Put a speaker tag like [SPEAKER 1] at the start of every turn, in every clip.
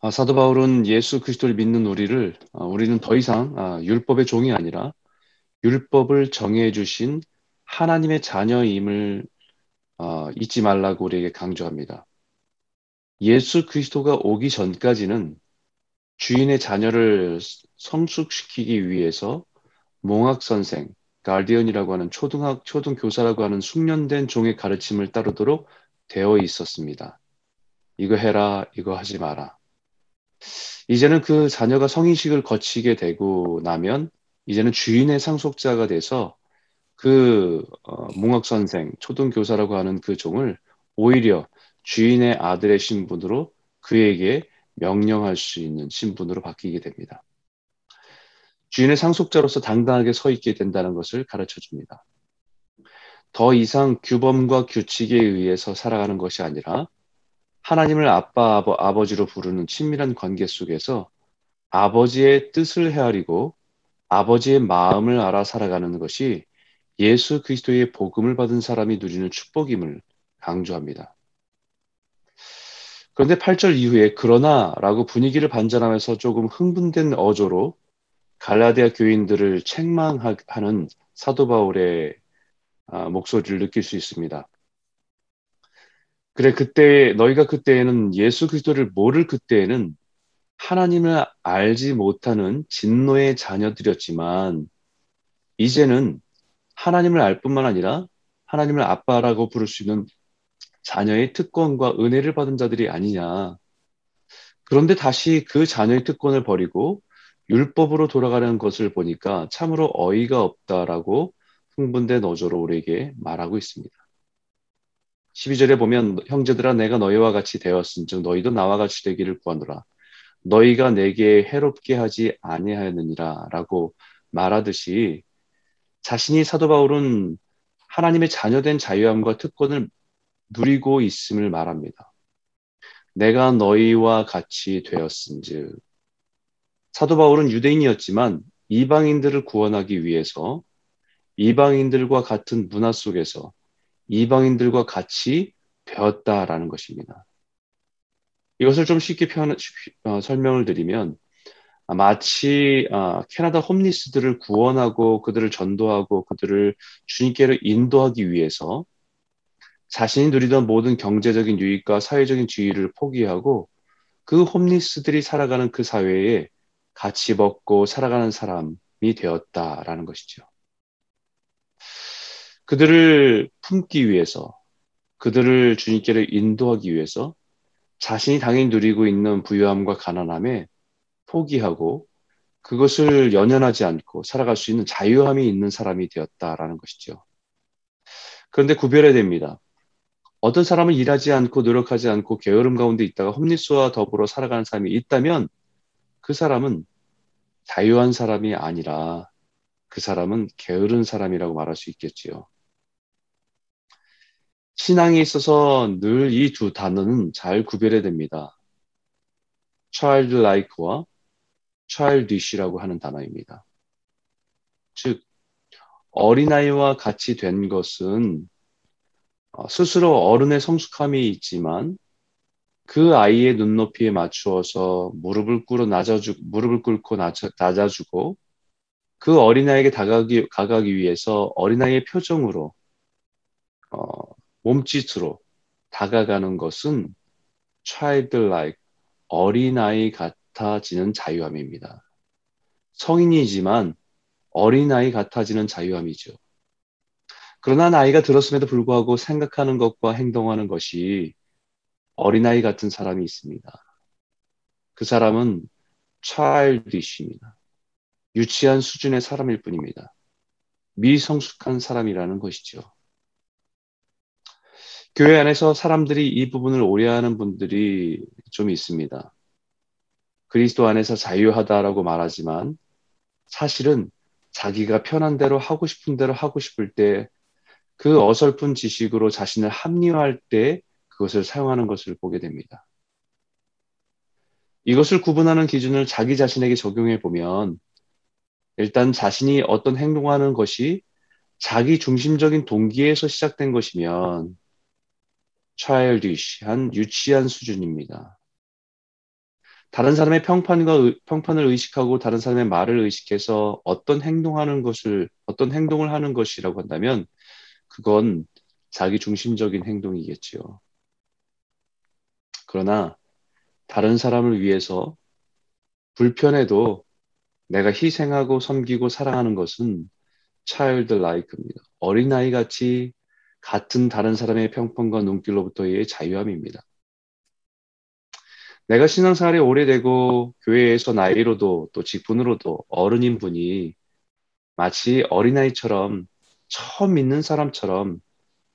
[SPEAKER 1] 아, 사도 바울은 예수 그리스도를 믿는 우리를 아, 우리는 더 이상 아, 율법의 종이 아니라 율법을 정해 주신 하나님의 자녀임을 아, 잊지 말라고 우리에게 강조합니다. 예수 그리스도가 오기 전까지는 주인의 자녀를 성숙시키기 위해서 몽학 선생, 가디언이라고 하는 초등학 초등 교사라고 하는 숙련된 종의 가르침을 따르도록 되어 있었습니다. 이거 해라, 이거 하지 마라. 이제는 그 자녀가 성인식을 거치게 되고 나면 이제는 주인의 상속자가 돼서 그 어, 몽학 선생, 초등 교사라고 하는 그 종을 오히려 주인의 아들의 신분으로 그에게 명령할 수 있는 신분으로 바뀌게 됩니다. 주인의 상속자로서 당당하게 서 있게 된다는 것을 가르쳐 줍니다. 더 이상 규범과 규칙에 의해서 살아가는 것이 아니라 하나님을 아빠, 아버, 아버 지로 부르는 친밀한 관계 속에서 아버지의 뜻을 헤아리고 아버지의 마음을 알아 살아가는 것이 예수 그리스도의 복음을 받은 사람이 누리는 축복임을 강조합니다. 그런데 8절 이후에 그러나 라고 분위기를 반전하면서 조금 흥분된 어조로 갈라디아 교인들을 책망하는 사도 바울의 아, 목소리를 느낄 수 있습니다. 그래 그때 너희가 그때에는 예수 그리스도를 모를 그때에는 하나님을 알지 못하는 진노의 자녀들이었지만 이제는 하나님을 알 뿐만 아니라 하나님을 아빠라고 부를 수 있는 자녀의 특권과 은혜를 받은 자들이 아니냐. 그런데 다시 그 자녀의 특권을 버리고 율법으로 돌아가는 것을 보니까 참으로 어이가 없다라고 흥분된 어조로 우리에게 말하고 있습니다. 12절에 보면 형제들아 내가 너희와 같이 되었은즉 너희도 나와 같이 되기를 구하노라. 너희가 내게 해롭게 하지 아니하였느니라라고 말하듯이 자신이 사도 바울은 하나님의 자녀된 자유함과 특권을 누리고 있음을 말합니다. 내가 너희와 같이 되었은즉 사도 바울은 유대인이었지만 이방인들을 구원하기 위해서 이방인들과 같은 문화 속에서 이방인들과 같이 되었다라는 것입니다. 이것을 좀 쉽게 표현, 어, 설명을 드리면 아, 마치 어, 캐나다 홈리스들을 구원하고 그들을 전도하고 그들을 주님께로 인도하기 위해서 자신이 누리던 모든 경제적인 유익과 사회적인 지위를 포기하고 그 홈리스들이 살아가는 그 사회에 같이 먹고 살아가는 사람이 되었다라는 것이죠. 그들을 품기 위해서, 그들을 주님께로 인도하기 위해서 자신이 당연히 누리고 있는 부유함과 가난함에 포기하고 그것을 연연하지 않고 살아갈 수 있는 자유함이 있는 사람이 되었다라는 것이죠. 그런데 구별해야 됩니다. 어떤 사람은 일하지 않고 노력하지 않고 게으름 가운데 있다가 홈리스와 더불어 살아가는 사람이 있다면 그 사람은 자유한 사람이 아니라 그 사람은 게으른 사람이라고 말할 수 있겠지요. 신앙에 있어서 늘 이 두 단어는 잘 구별해야 됩니다. childlike와 childish라고 하는 단어입니다. 즉, 어린아이와 같이 된 것은 어, 스스로 어른의 성숙함이 있지만 그 아이의 눈높이에 맞추어서 무릎을 꿇어 낮아주 무릎을 꿇고 낮아, 낮아주고 그 어린아이에게 다가가기, 가기 위해서 어린아이의 표정으로 어, 몸짓으로 다가가는 것은 childlike 어린아이 같아지는 자유함입니다. 성인이지만 어린아이 같아지는 자유함이죠. 그러나 나이가 들었음에도 불구하고 생각하는 것과 행동하는 것이 어린아이 같은 사람이 있습니다. 그 사람은 childish입니다. 유치한 수준의 사람일 뿐입니다. 미성숙한 사람이라는 것이죠. 교회 안에서 사람들이 이 부분을 오해하는 분들이 좀 있습니다. 그리스도 안에서 자유하다라고 말하지만 사실은 자기가 편한 대로 하고 싶은 대로 하고 싶을 때 그 어설픈 지식으로 자신을 합리화할 때 그것을 사용하는 것을 보게 됩니다. 이것을 구분하는 기준을 자기 자신에게 적용해 보면 일단 자신이 어떤 행동하는 것이 자기 중심적인 동기에서 시작된 것이면 childish한 유치한 수준입니다. 다른 사람의 평판과 평판을 의식하고 다른 사람의 말을 의식해서 어떤 행동하는 것을 어떤 행동을 하는 것이라고 한다면 그건 자기 중심적인 행동이겠지요. 그러나 다른 사람을 위해서 불편해도 내가 희생하고 섬기고 사랑하는 것은 라이크입니다. 어린아이 같이 같은 다른 사람의 평판과 눈길로부터의 자유함입니다. 내가 신앙생활이 오래되고 교회에서 나이로도 또 직분으로도 어른인 분이 마치 어린아이처럼 처음 믿는 사람처럼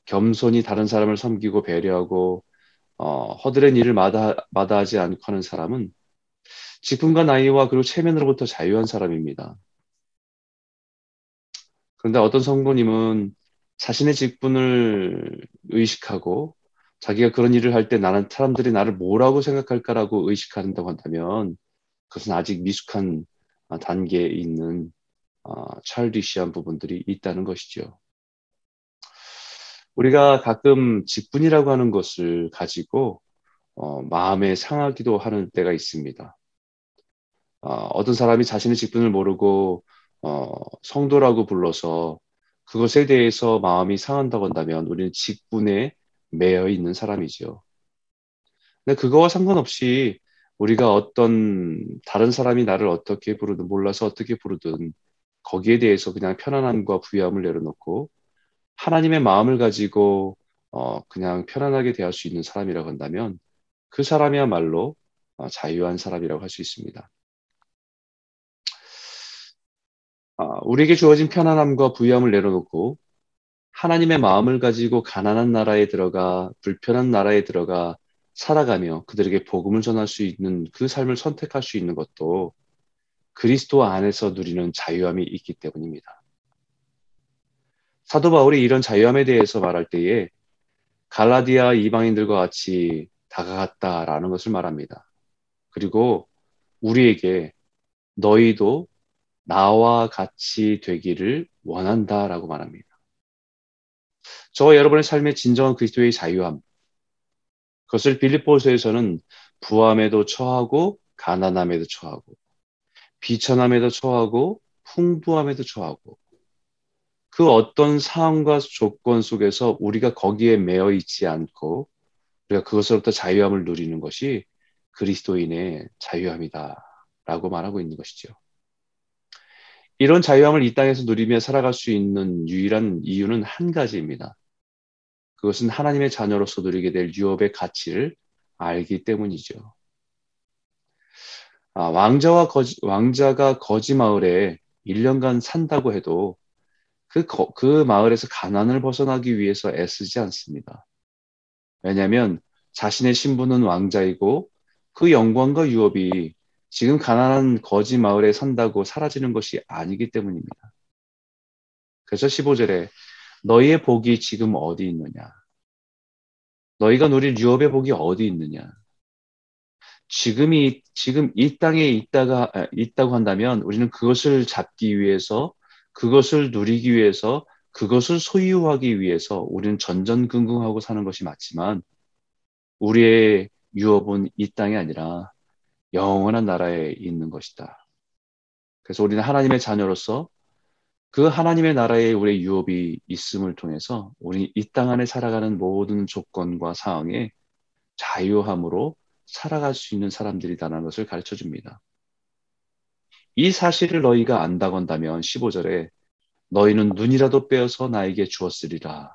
[SPEAKER 1] 겸손히 다른 사람을 섬기고 배려하고 어, 허드렛 일을 마다, 마다하지 않고 하는 사람은 직분과 나이와 그리고 체면으로부터 자유한 사람입니다. 그런데 어떤 성도님은 자신의 직분을 의식하고 자기가 그런 일을 할 때 나는 사람들이 나를 뭐라고 생각할까라고 의식한다고 한다면 그것은 아직 미숙한 단계에 있는 어, 찰디시한 부분들이 있다는 것이죠. 우리가 가끔 직분이라고 하는 것을 가지고 어, 마음에 상하기도 하는 때가 있습니다. 어, 어떤 사람이 자신의 직분을 모르고 어, 성도라고 불러서 그것에 대해서 마음이 상한다고 한다면 우리는 직분에 매여 있는 사람이죠. 근데 그거와 상관없이 우리가 어떤 다른 사람이 나를 어떻게 부르든 몰라서 어떻게 부르든 거기에 대해서 그냥 편안함과 부유함을 내려놓고 하나님의 마음을 가지고 어, 그냥 편안하게 대할 수 있는 사람이라고 한다면 그 사람이야말로 어, 자유한 사람이라고 할 수 있습니다. 어, 우리에게 주어진 편안함과 부유함을 내려놓고 하나님의 마음을 가지고 가난한 나라에 들어가 불편한 나라에 들어가 살아가며 그들에게 복음을 전할 수 있는 그 삶을 선택할 수 있는 것도 그리스도 안에서 누리는 자유함이 있기 때문입니다. 사도 바울이 이런 자유함에 대해서 말할 때에 갈라디아 이방인들과 같이 다가갔다라는 것을 말합니다. 그리고 우리에게 너희도 나와 같이 되기를 원한다라고 말합니다. 저와 여러분의 삶의 진정한 그리스도의 자유함. 그것을 빌립보서에서는 부함에도 처하고 가난함에도 처하고 비천함에도 처하고 풍부함에도 처하고 그 어떤 상황과 조건 속에서 우리가 거기에 매여 있지 않고 우리가 그것으로부터 자유함을 누리는 것이 그리스도인의 자유함이다라고 말하고 있는 것이죠. 이런 자유함을 이 땅에서 누리며 살아갈 수 있는 유일한 이유는 한 가지입니다. 그것은 하나님의 자녀로서 누리게 될 유업의 가치를 알기 때문이죠. 아, 왕자와 거지, 왕자가 거지 마을에 1년간 산다고 해도 그, 그 마을에서 가난을 벗어나기 위해서 애쓰지 않습니다. 왜냐하면 자신의 신분은 왕자이고 그 영광과 유업이 지금 가난한 거지 마을에 산다고 사라지는 것이 아니기 때문입니다. 그래서 15절에 너희의 복이 지금 어디 있느냐? 너희가 누릴 유업의 복이 어디 있느냐? 지금이 지금 이 땅에 있다가 있다고 한다면 우리는 그것을 잡기 위해서 그것을 누리기 위해서 그것을 소유하기 위해서 우리는 전전긍긍하고 사는 것이 맞지만 우리의 유업은 이 땅이 아니라 영원한 나라에 있는 것이다. 그래서 우리는 하나님의 자녀로서 그 하나님의 나라에 우리의 유업이 있음을 통해서 우리 이 땅 안에 살아가는 모든 조건과 상황에 자유함으로 살아갈 수 있는 사람들이다라는 것을 가르쳐 줍니다. 이 사실을 너희가 안다고 한다면 15절에 너희는 눈이라도 빼어서 나에게 주었으리라.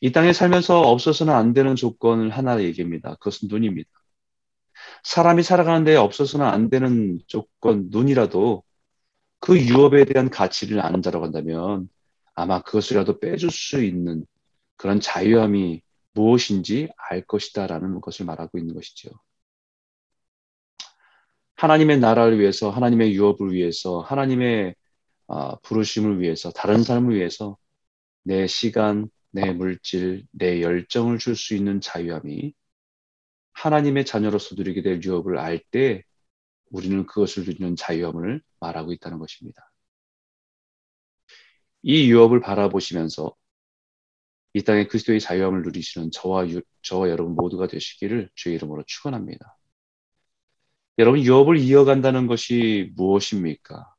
[SPEAKER 1] 이 땅에 살면서 없어서는 안 되는 조건을 하나 얘기합니다. 그것은 눈입니다. 사람이 살아가는 데 없어서는 안 되는 조건, 눈이라도 그 유업에 대한 가치를 아는 자라고 한다면 아마 그것이라도 빼줄 수 있는 그런 자유함이 무엇인지 알 것이다라는 것을 말하고 있는 것이죠. 하나님의 나라를 위해서, 하나님의 유업을 위해서, 하나님의 아, 부르심을 위해서, 다른 삶을 위해서 내 시간, 내 물질, 내 열정을 줄 수 있는 자유함이 하나님의 자녀로서 누리게 될 유업을 알 때 우리는 그것을 누리는 자유함을 말하고 있다는 것입니다. 이 유업을 바라보시면서 이 땅에 그리스도의 자유함을 누리시는 저와 유, 저와 여러분 모두가 되시기를 주의 이름으로 축원합니다. 여러분 유업을 이어간다는 것이 무엇입니까?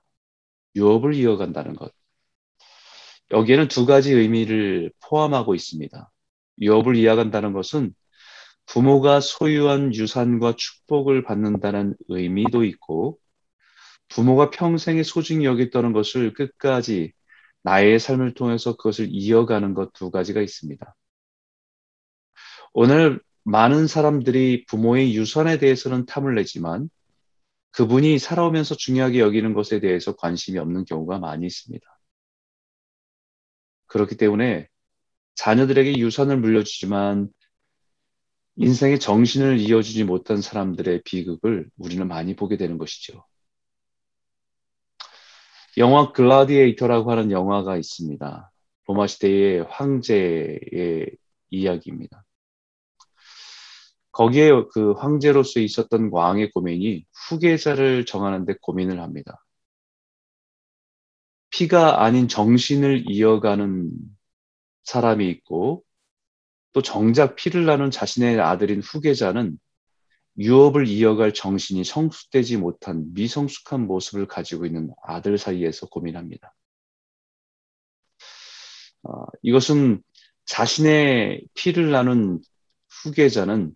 [SPEAKER 1] 유업을 이어간다는 것. 여기에는 두 가지 의미를 포함하고 있습니다. 유업을 이어간다는 것은 부모가 소유한 유산과 축복을 받는다는 의미도 있고 부모가 평생에 소중히 여겼다는 것을 끝까지 나의 삶을 통해서 그것을 이어가는 것 두 가지가 있습니다. 오늘 많은 사람들이 부모의 유산에 대해서는 탐을 내지만 그분이 살아오면서 중요하게 여기는 것에 대해서 관심이 없는 경우가 많이 있습니다. 그렇기 때문에 자녀들에게 유산을 물려주지만 인생의 정신을 이어주지 못한 사람들의 비극을 우리는 많이 보게 되는 것이죠. 영화 글라디에이터라고 하는 영화가 있습니다. 로마 시대의 황제의 이야기입니다. 거기에 그 황제로서 있었던 왕의 고민이 후계자를 정하는데 고민을 합니다. 피가 아닌 정신을 이어가는 사람이 있고 또 정작 피를 나눈 자신의 아들인 후계자는 유업을 이어갈 정신이 성숙되지 못한 미성숙한 모습을 가지고 있는 아들 사이에서 고민합니다. 어, 이것은 자신의 피를 나눈 후계자는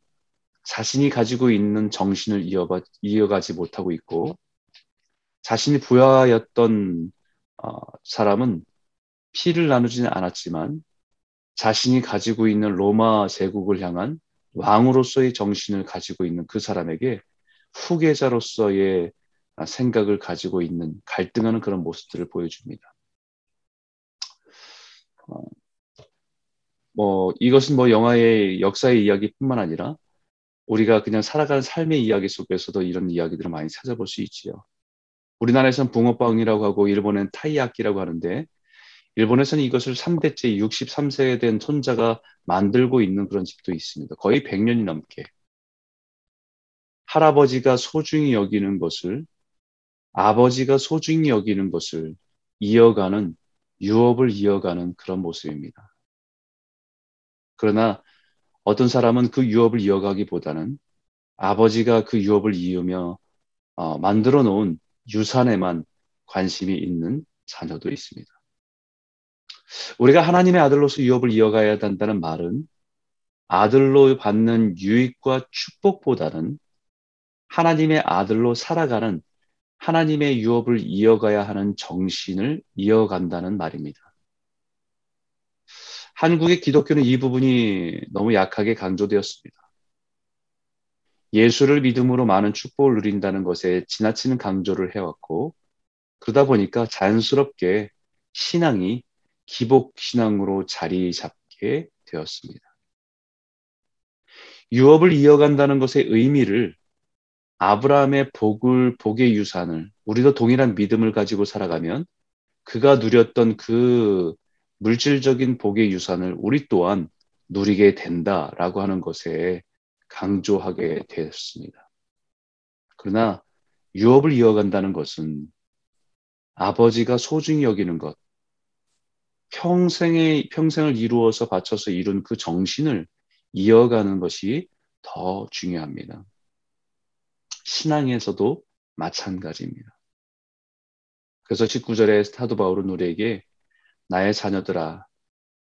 [SPEAKER 1] 자신이 가지고 있는 정신을 이어가, 이어가지 못하고 있고 자신이 부하였던 어, 사람은 피를 나누지는 않았지만 자신이 가지고 있는 로마 제국을 향한 왕으로서의 정신을 가지고 있는 그 사람에게 후계자로서의 생각을 가지고 있는 갈등하는 그런 모습들을 보여줍니다. 어, 뭐 이것은 뭐 영화의 역사의 이야기뿐만 아니라 우리가 그냥 살아가는 삶의 이야기 속에서도 이런 이야기들을 많이 찾아볼 수 있지요. 우리나라에서는 붕어빵이라고 하고 일본엔 타이야끼라고 하는데 일본에서는 이것을 3대째 63세에 된 손자가 만들고 있는 그런 집도 있습니다. 거의 100년이 넘게. 할아버지가 소중히 여기는 것을 아버지가 소중히 여기는 것을 이어가는 유업을 이어가는 그런 모습입니다. 그러나 어떤 사람은 그 유업을 이어가기보다는 아버지가 그 유업을 이으며 어, 만들어 놓은 유산에만 관심이 있는 자녀도 있습니다. 우리가 하나님의 아들로서 유업을 이어가야 한다는 말은 아들로 받는 유익과 축복보다는 하나님의 아들로 살아가는 하나님의 유업을 이어가야 하는 정신을 이어간다는 말입니다. 한국의 기독교는 이 부분이 너무 약하게 강조되었습니다. 예수를 믿음으로 많은 축복을 누린다는 것에 지나치는 강조를 해왔고, 그러다 보니까 자연스럽게 신앙이 기복 신앙으로 자리 잡게 되었습니다. 유업을 이어간다는 것의 의미를 아브라함의 복을 복의 유산을 우리도 동일한 믿음을 가지고 살아가면 그가 누렸던 그 물질적인 복의 유산을 우리 또한 누리게 된다라고 하는 것에 강조하게 되었습니다. 그러나 유업을 이어간다는 것은 아버지가 소중히 여기는 것, 평생의 평생을 이루어서 바쳐서 이룬 그 정신을 이어가는 것이 더 중요합니다. 신앙에서도 마찬가지입니다. 그래서 19절에 사도 바울은 우리에게 나의 자녀들아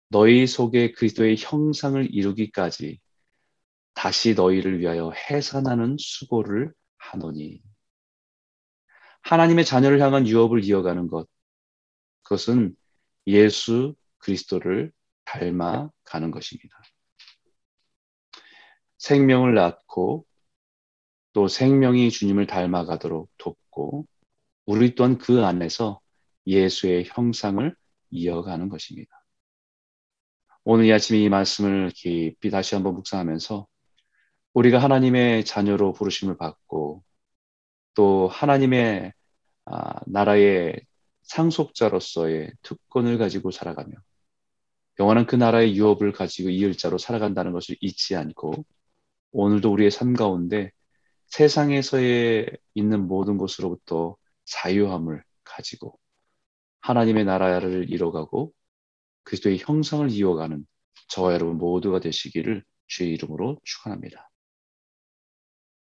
[SPEAKER 1] 너희 속에 그리스도의 형상을 이루기까지 다시 너희를 위하여 해산하는 수고를 하노니 하나님의 자녀를 향한 유업을 이어가는 것 그것은 예수 그리스도를 닮아가는 것입니다. 생명을 낳고 또 생명이 주님을 닮아가도록 돕고 우리 또한 그 안에서 예수의 형상을 이어가는 것입니다. 오늘 이 아침에 이 말씀을 깊이 다시 한번 묵상하면서 우리가 하나님의 자녀로 부르심을 받고 또 하나님의 아, 나라의 상속자로서의 특권을 가지고 살아가며 영원한 그 나라의 유업을 가지고 이을 자로 살아간다는 것을 잊지 않고 오늘도 우리의 삶 가운데 세상에서의 있는 모든 것으로부터 자유함을 가지고 하나님의 나라를 이뤄가고 그리스도의 형상을 이어가는 저와 여러분 모두가 되시기를 주의 이름으로 축원합니다.